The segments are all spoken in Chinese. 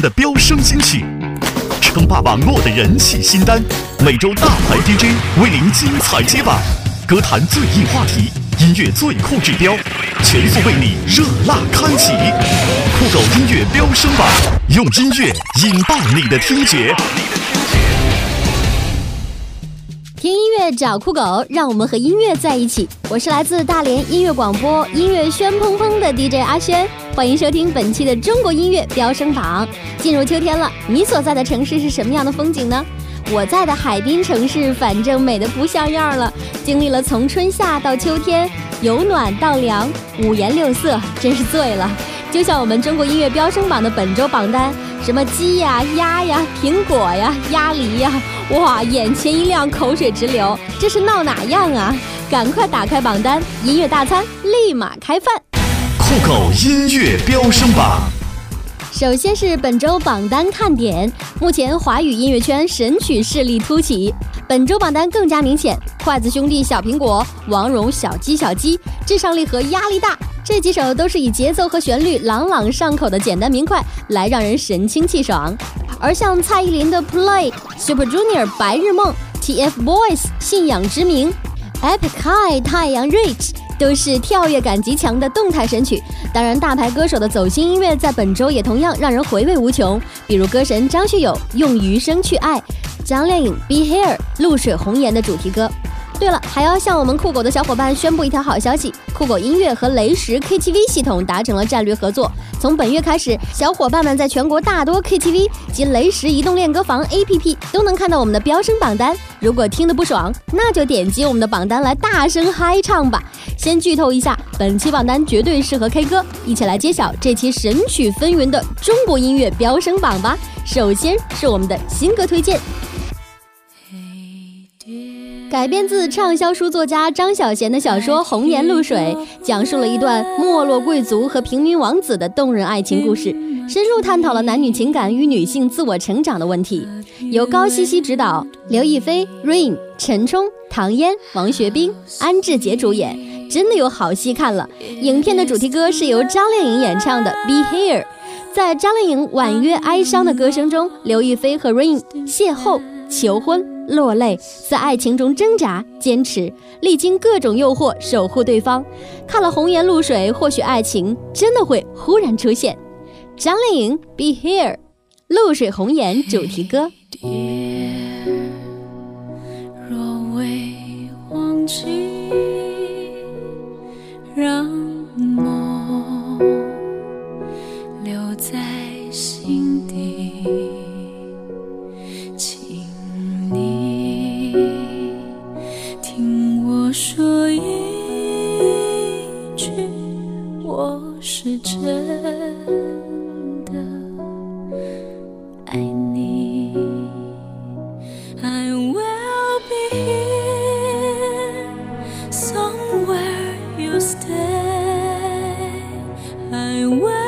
的飙升新曲，称霸网络的人气新单，每周大牌 DJ 为您精彩接榜，歌坛最硬话题，音乐最酷指标，全速为你热辣开启。酷狗音乐飙升榜，用音乐引爆你的听觉。听音乐找酷狗，让我们和音乐在一起。我是来自大连音乐广播音乐轩砰砰的 DJ 阿轩，欢迎收听本期的中国音乐飙升榜。进入秋天了，你所在的城市是什么样的风景呢？我在的海滨城市，反正美得不像样了。经历了从春夏到秋天，由暖到凉，五颜六色，真是醉了。就像我们中国音乐飙升榜的本周榜单，什么鸡呀、鸭呀、苹果呀、鸭梨呀，哇，眼前一亮，口水直流，这是闹哪样啊？赶快打开榜单，音乐大餐立马开饭。酷狗音乐飙升榜，首先是本周榜单看点，目前华语音乐圈神曲势力突起，本周榜单更加明显，筷子兄弟、小苹果、王蓉、小鸡小鸡、至上励合、压力大。这几首都是以节奏和旋律朗朗上口的简单明快来让人神清气爽，而像蔡依林的《Play》、Super Junior《白日梦》、TFBOYS《信仰之名》、Epic High《太阳 Reach》都是跳跃感极强的动态神曲。当然，大牌歌手的走心音乐在本周也同样让人回味无穷，比如歌神张学友用余生去爱，张靓颖《Be Here》露水红颜的主题歌。对了，还要向我们酷狗的小伙伴宣布一条好消息：酷狗音乐和雷石 KTV 系统达成了战略合作。从本月开始，小伙伴们在全国大多 KTV 及雷石移动练歌房 APP 都能看到我们的飙升榜单。如果听得不爽，那就点击我们的榜单来大声嗨唱吧。先剧透一下，本期榜单绝对适合 K 歌，一起来揭晓这期神曲纷纭的中国音乐飙升榜吧。首先是我们的新歌推荐。改编自畅销书作家张小娴的小说《红颜露水》，讲述了一段没落贵族和平民王子的动人爱情故事，深入探讨了男女情感与女性自我成长的问题。由高希希执导，刘亦菲、Rain、陈冲、唐嫣、王学兵、安志杰主演，真的有好戏看了。影片的主题歌是由张靓颖演唱的《Be Here》，在张靓颖婉约哀伤的歌声中，刘亦菲和 Rain 邂逅、求婚。落泪，在爱情中挣扎、坚持，历经各种诱惑，守护对方。看了《红颜露水》，或许爱情真的会忽然出现。张靓颖《Be Here》，露水红颜主题歌。I will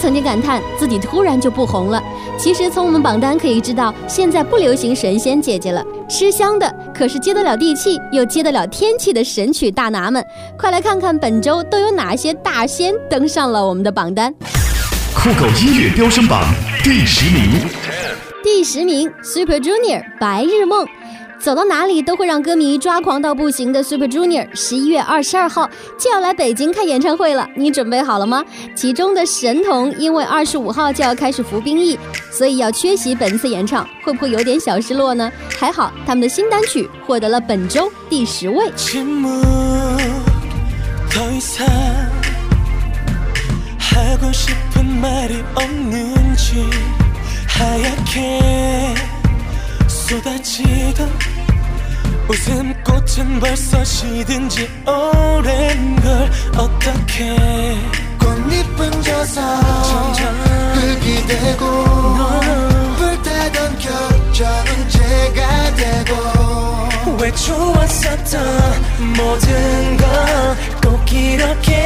曾经感叹自己突然就不红了。其实从我们榜单可以知道，现在不流行神仙姐姐了，吃香的可是接得了地气又接得了天气的神曲大拿们，快来看看本周都有哪些大仙登上了我们的榜单。酷狗音乐飙升榜第十名，第十名 Super Junior《白日梦》。走到哪里都会让歌迷抓狂到不行的 Super Junior，十一月二十二号就要来北京开演唱会了，你准备好了吗？其中的神童因为二十五号就要开始服兵役，所以要缺席本次演唱，会不会有点小失落呢？还好他们的新单曲获得了本周第十位。 웃음꽃은 벌써 시든 지 오랜 걸 어떻게 꽃잎은 져서 흙이 되고 불타던격정은재가되고 왜 좋았었던 모든 건 꼭 이렇게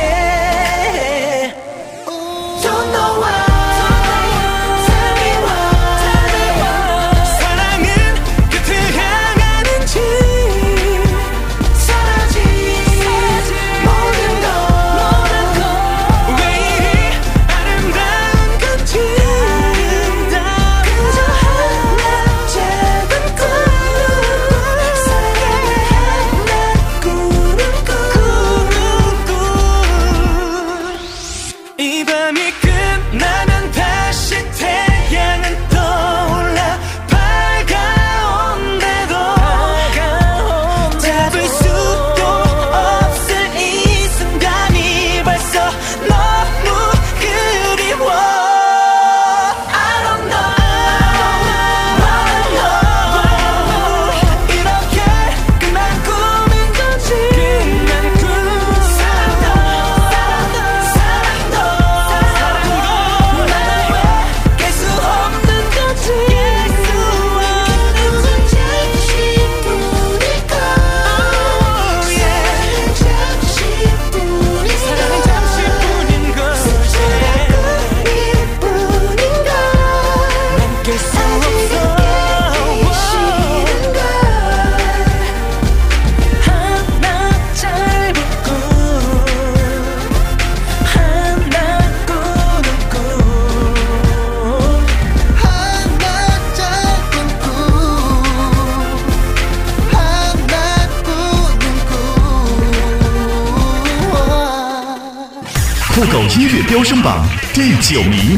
酷狗音乐飙升榜第九名，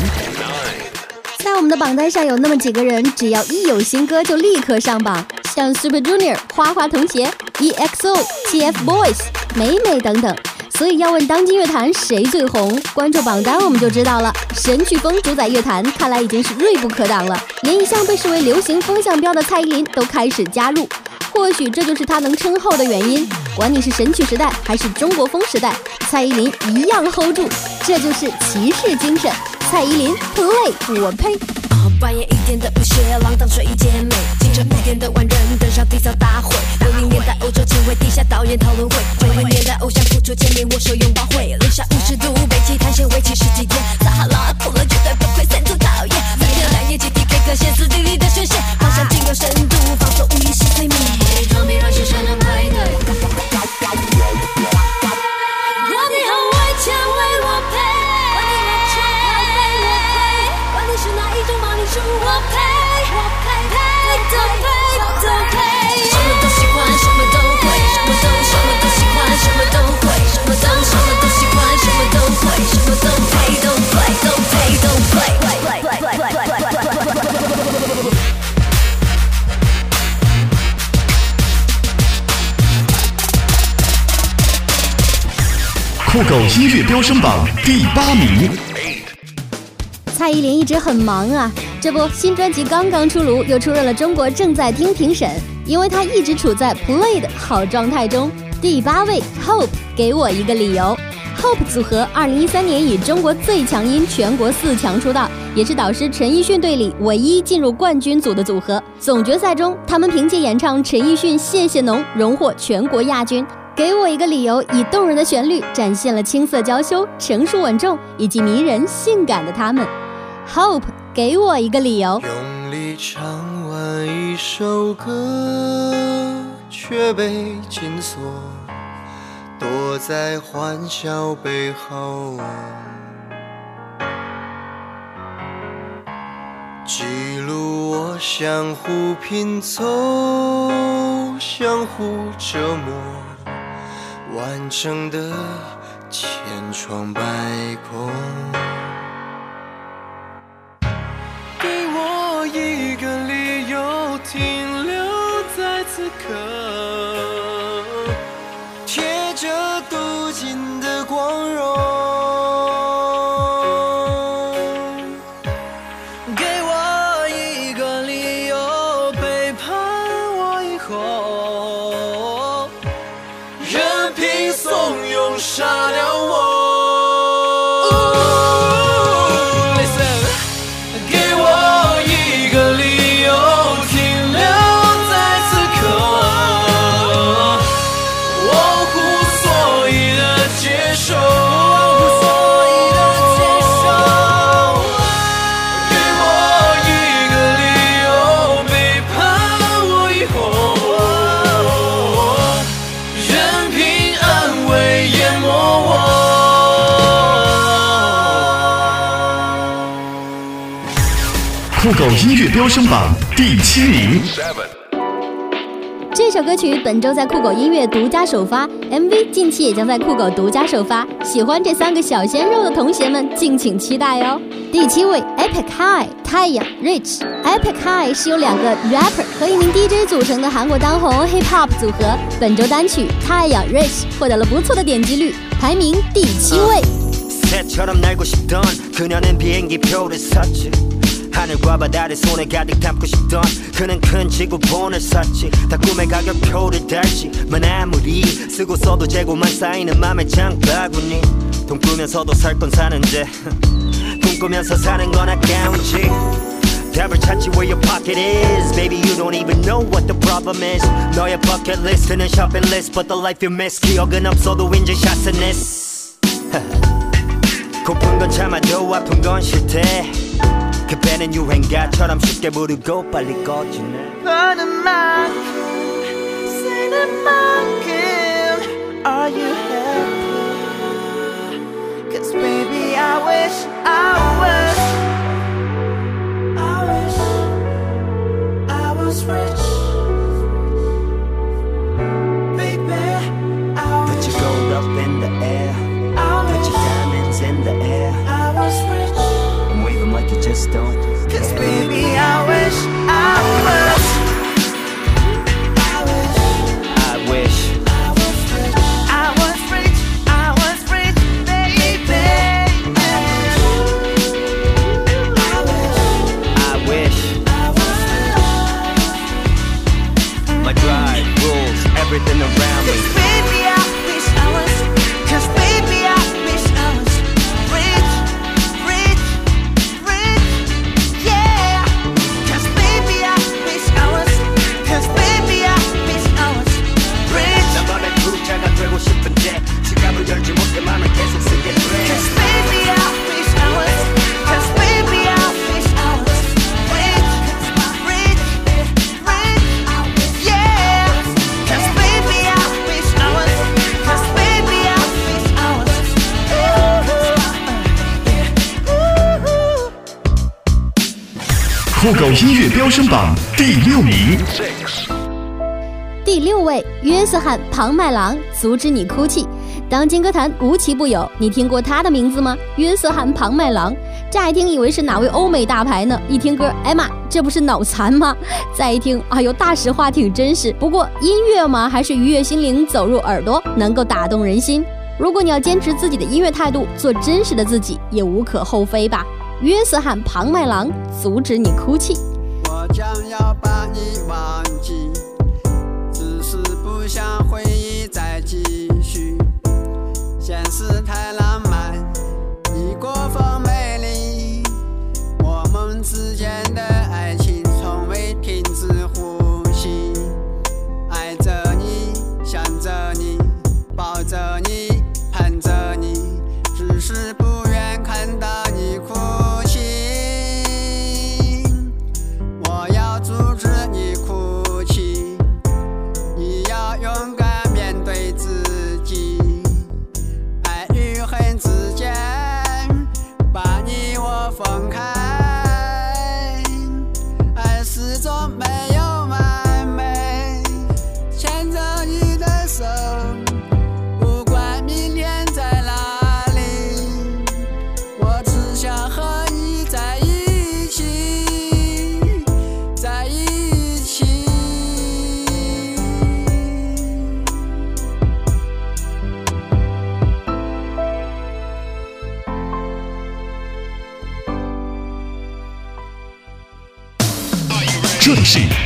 在我们的榜单上有那么几个人，只要一有新歌就立刻上榜，像 Super Junior、花花童鞋、EXO、TFBOYS、美美等等。所以要问当今乐坛谁最红，关注榜单我们就知道了。神曲风主宰乐坛，看来已经是锐不可挡了。连一向被视为流行风向标的蔡依林都开始加入。或许这就是他能称后的原因。管你是神曲时代还是中国风时代，蔡依林一样 hold 住，这就是骑士精神。蔡依林 play，我呸。半夜一点的舞鞋，浪荡睡衣姐妹，清晨五点的万人登上缔造大会。六零年代欧洲前卫地下导演讨论会，九零年代偶像付出见面握手拥抱会，零下五十度北极探险为期十几天，撒哈拉酷了绝对不愧榜第八名。蔡依林一直很忙啊，这不新专辑刚刚出炉，又出任了中国正在听评审，因为她一直处在 play 的好状态中。第八位，Hope，给我一个理由。Hope 组合二零一三年以中国最强音全国四强出道，也是导师陈奕迅队里唯一进入冠军组的组合。总决赛中，他们凭借演唱陈奕迅《谢谢侬》荣获全国亚军。给我一个理由，以动人的旋律展现了青涩娇羞、成熟稳重以及迷人性感的他们。Hope，给我一个理由。用力唱完一首歌。却被紧锁，躲在欢笑背后。记录我相互拼凑，相互折磨，完整的千疮百孔。给我一个理由停酷狗音乐飙升榜第七名。这首歌曲本周在酷狗音乐独家首发，MV 近期也将在酷狗独家首发。喜欢这三个小鲜肉的同学们，敬请期待哦。第七位，Epic High 太阳 Rich。Epic High 是由两个 rapper 和一名 DJ 组成的韩国当红 hip hop 组合。本周单曲《太阳 Rich》获得了不错的点击率，排名第七位。 새처럼 날고 싶던 그녀는 비행기표를 샀지 하늘과 바다를 손에 가득 담고 싶던 그는 큰 지구본을 샀지. 다 꿈의 가격표를 달지 만 아무리 쓰고 써도 재고만 쌓이는 맘의 장바구니. 돈 꾸면서도 살 건 사는데. 꿈꾸면서 사는 건 아까운지. 답을 찾지 where your pocket is. Baby you don't even know what the problem is. 너의 bucket list는 shopping list But the life you miss 기억은 없어도 인증샷은 is. 고픈 건 참아도 아픈 건 싫대 그 배는 유행가처럼 쉽게 부르고 빨리 꺼지네 버는 만큼 쓰는 만큼 Are you happy? Cause baby I wish I was I wish I was rich Baby I Put wish your gold up in the air I Put your wish diamonds in the air I was rich just don't Cause baby I 酷狗音乐飙升榜第六名。第六位，约瑟翰·庞麦郎，阻止你哭泣。当今歌坛无奇不有，你听过他的名字吗？约瑟翰·庞麦郎，乍一听以为是哪位欧美大牌呢？一听歌，哎妈，这不是脑残吗？再一听，哎呦，大实话挺真实。不过音乐嘛，还是愉悦心灵，走入耳朵，能够打动人心。如果你要坚持自己的音乐态度，做真实的自己，也无可厚非吧。约瑟翰·庞麦郎，阻止你哭泣。我将要把你忘记，只是不想回忆再继续。现实太浪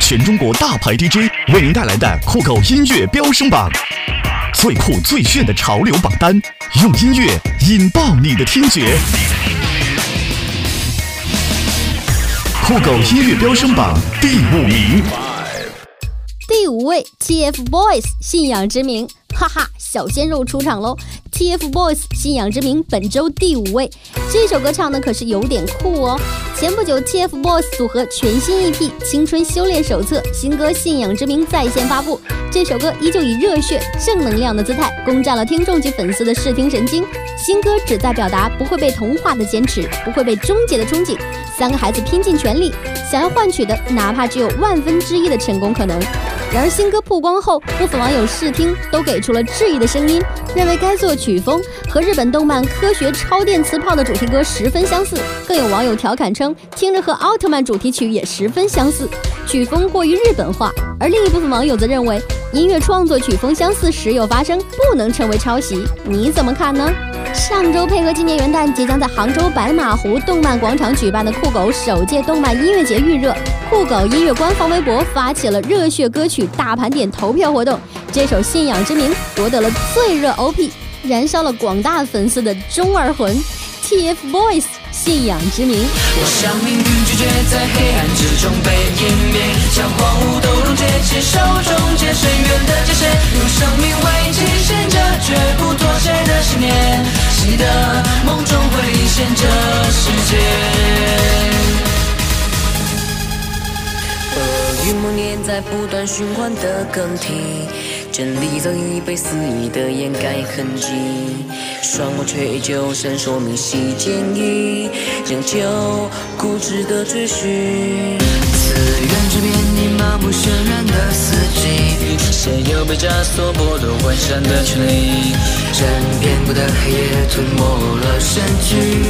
全中国大牌 DJ 为您带来的酷狗音乐飙升榜，最酷最炫的潮流榜单，用音乐引爆你的听觉。酷狗音乐飙升榜第五名，第五位 TFBOYS 信仰之名，哈哈，小鲜肉出场喽。！TFBOYS 信仰之名本周第五位，这首歌唱的可是有点酷哦。前不久，TFBOYS 组合全新 EP《青春修炼手册》新歌《信仰之名》在线发布，这首歌依旧以热血、正能量的姿态攻占了听众及粉丝的视听神经。新歌旨在表达不会被同化的坚持，不会被终结的憧憬。三个孩子拼尽全力，想要换取的，哪怕只有万分之一的成功可能。然而新歌曝光后，部分网友试听都给出了质疑的声音，认为该作曲风和日本动漫《科学超电磁炮》的主题歌十分相似。更有网友调侃称，听着和奥特曼主题曲也十分相似，曲风过于日本化。而另一部分网友则认为，音乐创作曲风相似时有发生，不能成为抄袭。你怎么看呢？上周配合今年元旦，即将在杭州白马湖动漫广场举办的酷狗首届动漫音乐节预热，酷狗音乐官方微博发起了热血歌曲大盘点投票活动。这首《信仰之名》夺得了最热 OP，燃烧了广大粉丝的中二魂。TFBOYS《信仰之名》。我向命运拒绝在黑暗之中被湮灭，将荒芜都溶解，亲手终结深渊的界限，现这世界。恶与梦念在不断循环的更替，真理早已被肆意的掩盖痕迹，双目却依旧闪烁明晰坚毅，仍旧固执的追寻。自愿之边，你麻木渲染的四季，谁又被枷锁剥夺幻想的权利？任遍布的黑夜吞没了身躯，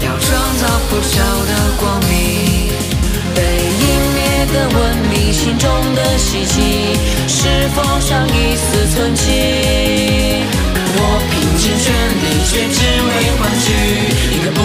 要创造破晓的光明。被湮灭的文明，心中的希冀，是否尚一丝存期？我拼尽全力，却只为换取一个不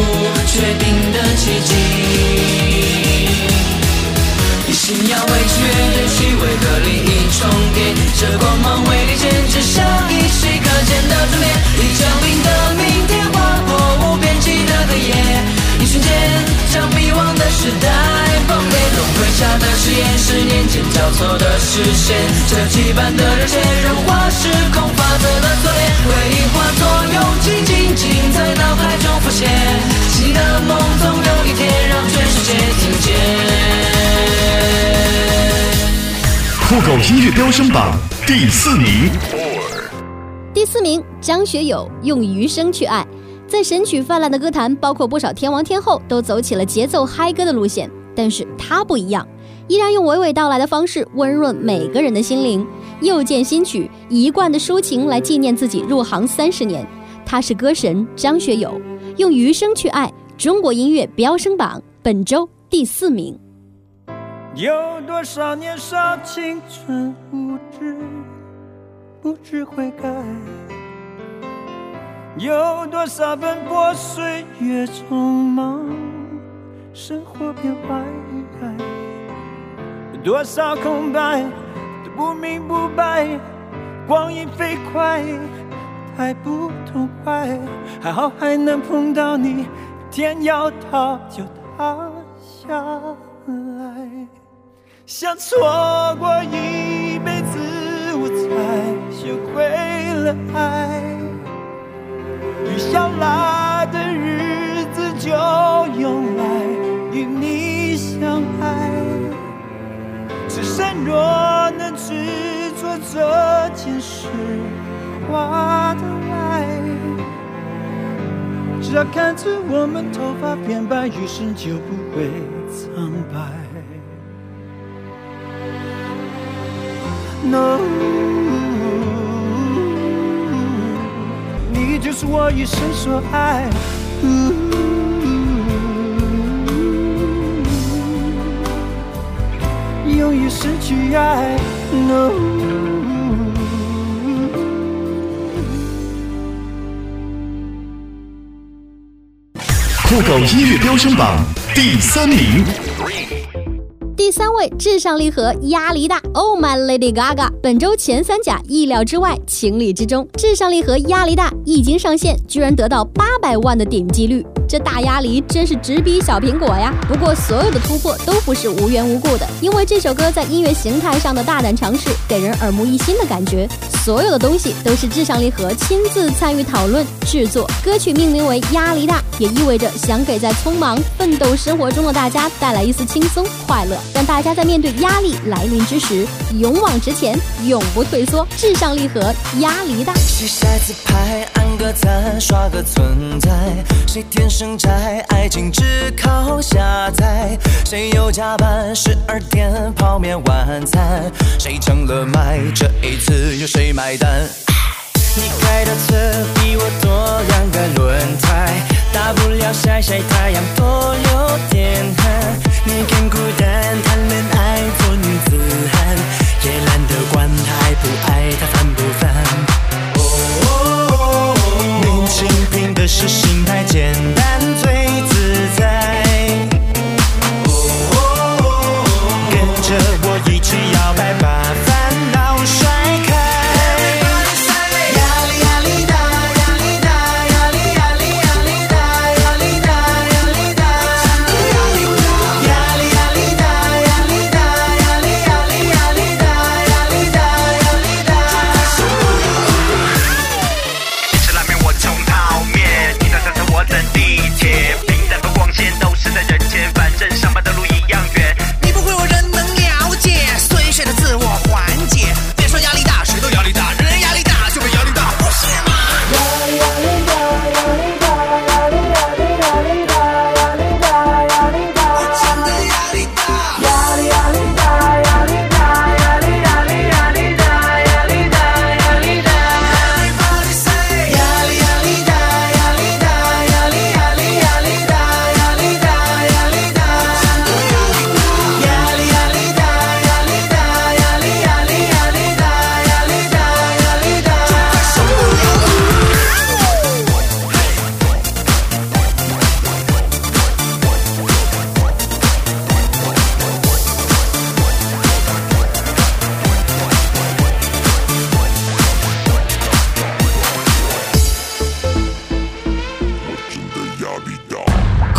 视线，这羁绊的热切，融化时空法则的锁链，回忆化作勇气，静静在脑海中浮现。新的梦总有一天让全世界听见。酷狗音乐飙升榜第四名，第四名，张学友用余生去爱。在神曲泛滥的歌坛，包括不少天王天后都走起了节奏嗨歌的路线，但是他不一样，依然用娓娓道来的方式温润每个人的心灵。又见新曲，一贯的抒情来纪念自己入行三十年。他是歌神张学友，用余生去爱。中国音乐飙升榜本周第四名。有多少年少青春无知，不知悔改？有多少奔波岁月匆忙，生活变坏？多少空白都不明不白，光阴飞快，太不痛快。还好还能碰到你，天要塌就塌下来。想错过一辈子，我才学会了爱。雨下来若能执着这件事，划得来。只要看着我们头发变白，余生就不会苍白。No，你就是我一生所爱。用余生去爱。No。酷狗音乐飙升榜第三名，第三位，智商力合压力大。Oh my Lady Gaga，本周前三甲意料之外，情理之中。智商力合压力大一经上线，居然得到八百万的点击率。这大鸭梨真是直逼小苹果呀！不过所有的突破都不是无缘无故的，因为这首歌在音乐形态上的大胆尝试，给人耳目一新的感觉。所有的东西都是智商力和亲自参与讨论制作。歌曲命名为《压力大》，也意味着想给在匆忙奋斗生活中的大家带来一丝轻松快乐，让大家在面对压力来临之时勇往直前，永不退缩。智商力和压力大。个赞，刷个存在？谁天生宅，爱情只靠下载？谁又加班，十二点泡面晚餐？谁成了麦，这一次由谁买单？你开的车比我多两个轮胎，大不了晒晒太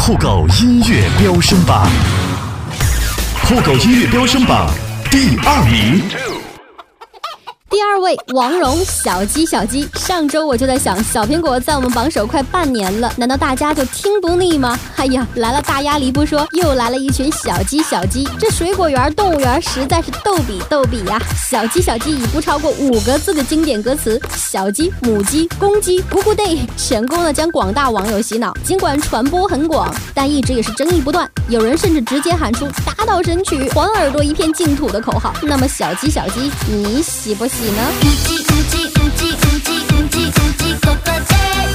酷狗音乐飙升榜，酷狗音乐飙升榜第二名。二位王蓉，小鸡小鸡。上周我就在想，小苹果在我们榜首快半年了，难道大家就听不腻吗？哎呀，来了大鸭梨不说，又来了一群小鸡小鸡。这水果园、动物园实在是逗比逗比呀！小鸡小鸡以不超过五个字的经典歌词“小鸡、母鸡、公鸡、咕咕 day”，成功的将广大网友洗脑。尽管传播很广，但一直也是争议不断。有人甚至直接喊出“打倒神曲，还耳朵一片净土”的口号。那么小鸡小鸡，你喜不喜呢？うんちうんちうんちうんちうんちここで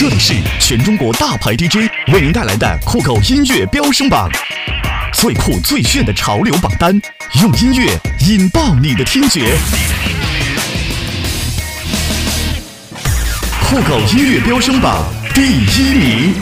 这里是全中国大牌 DJ 为您带来的酷狗音乐飙升榜，最酷最炫的潮流榜单，用音乐引爆你的听觉。酷狗音乐飙升榜第一名，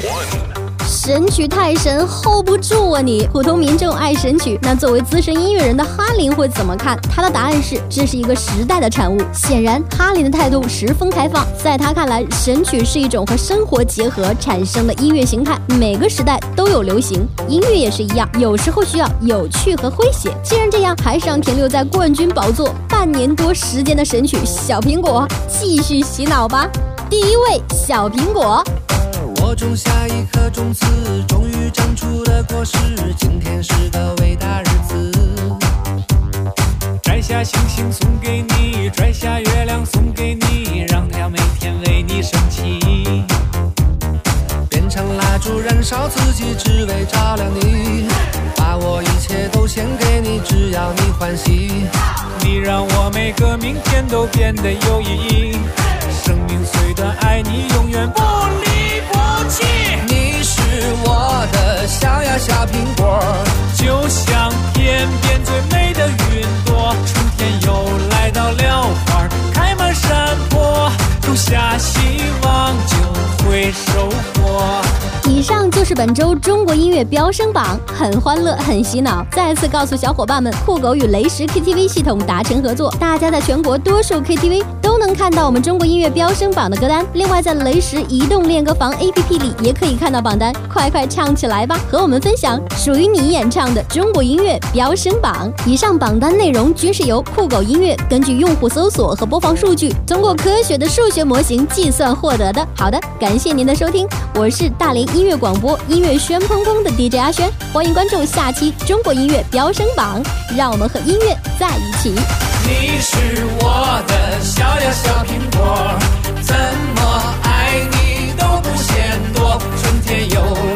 神曲太神，hold 不住啊你！普通民众爱神曲，那作为资深音乐人的哈林会怎么看？他的答案是，这是一个时代的产物。显然，哈林的态度十分开放，在他看来，神曲是一种和生活结合产生的音乐形态，每个时代都有流行，音乐也是一样，有时候需要有趣和诙谐。既然这样，还是让停留在冠军宝座半年多时间的神曲《小苹果》继续洗脑吧。第一位，小苹果。种下一颗种子，终于长出了果实。今天是个伟大日子，摘下星星送给你，摘下月亮送给你，让它每天为你升起。变成蜡烛燃烧自己，只为照亮你。把我一切都献给你，只要你欢喜。你让我每个明天都变得有意义。生命虽短，爱你永远不离你是我的小呀小苹果，就像天边最美本周中国音乐飙升榜，很欢乐，很洗脑。再次告诉小伙伴们，酷狗与雷石 KTV 系统达成合作，大家在全国多数 KTV 都能看到我们中国音乐飙升榜的歌单。另外，在雷石移动练歌房 APP 里也可以看到榜单，快快唱起来吧，和我们分享属于你演唱的中国音乐飙升榜。以上榜单内容均是由酷狗音乐根据用户搜索和播放数据，通过科学的数学模型计算获得的。好的，感谢您的收听，我是大连。音乐广播，音乐轩砰砰的 DJ 阿轩，欢迎关注下期《中国音乐飙升榜》，让我们和音乐在一起。你是我的小呀小苹果，怎么爱你都不嫌多，春天有。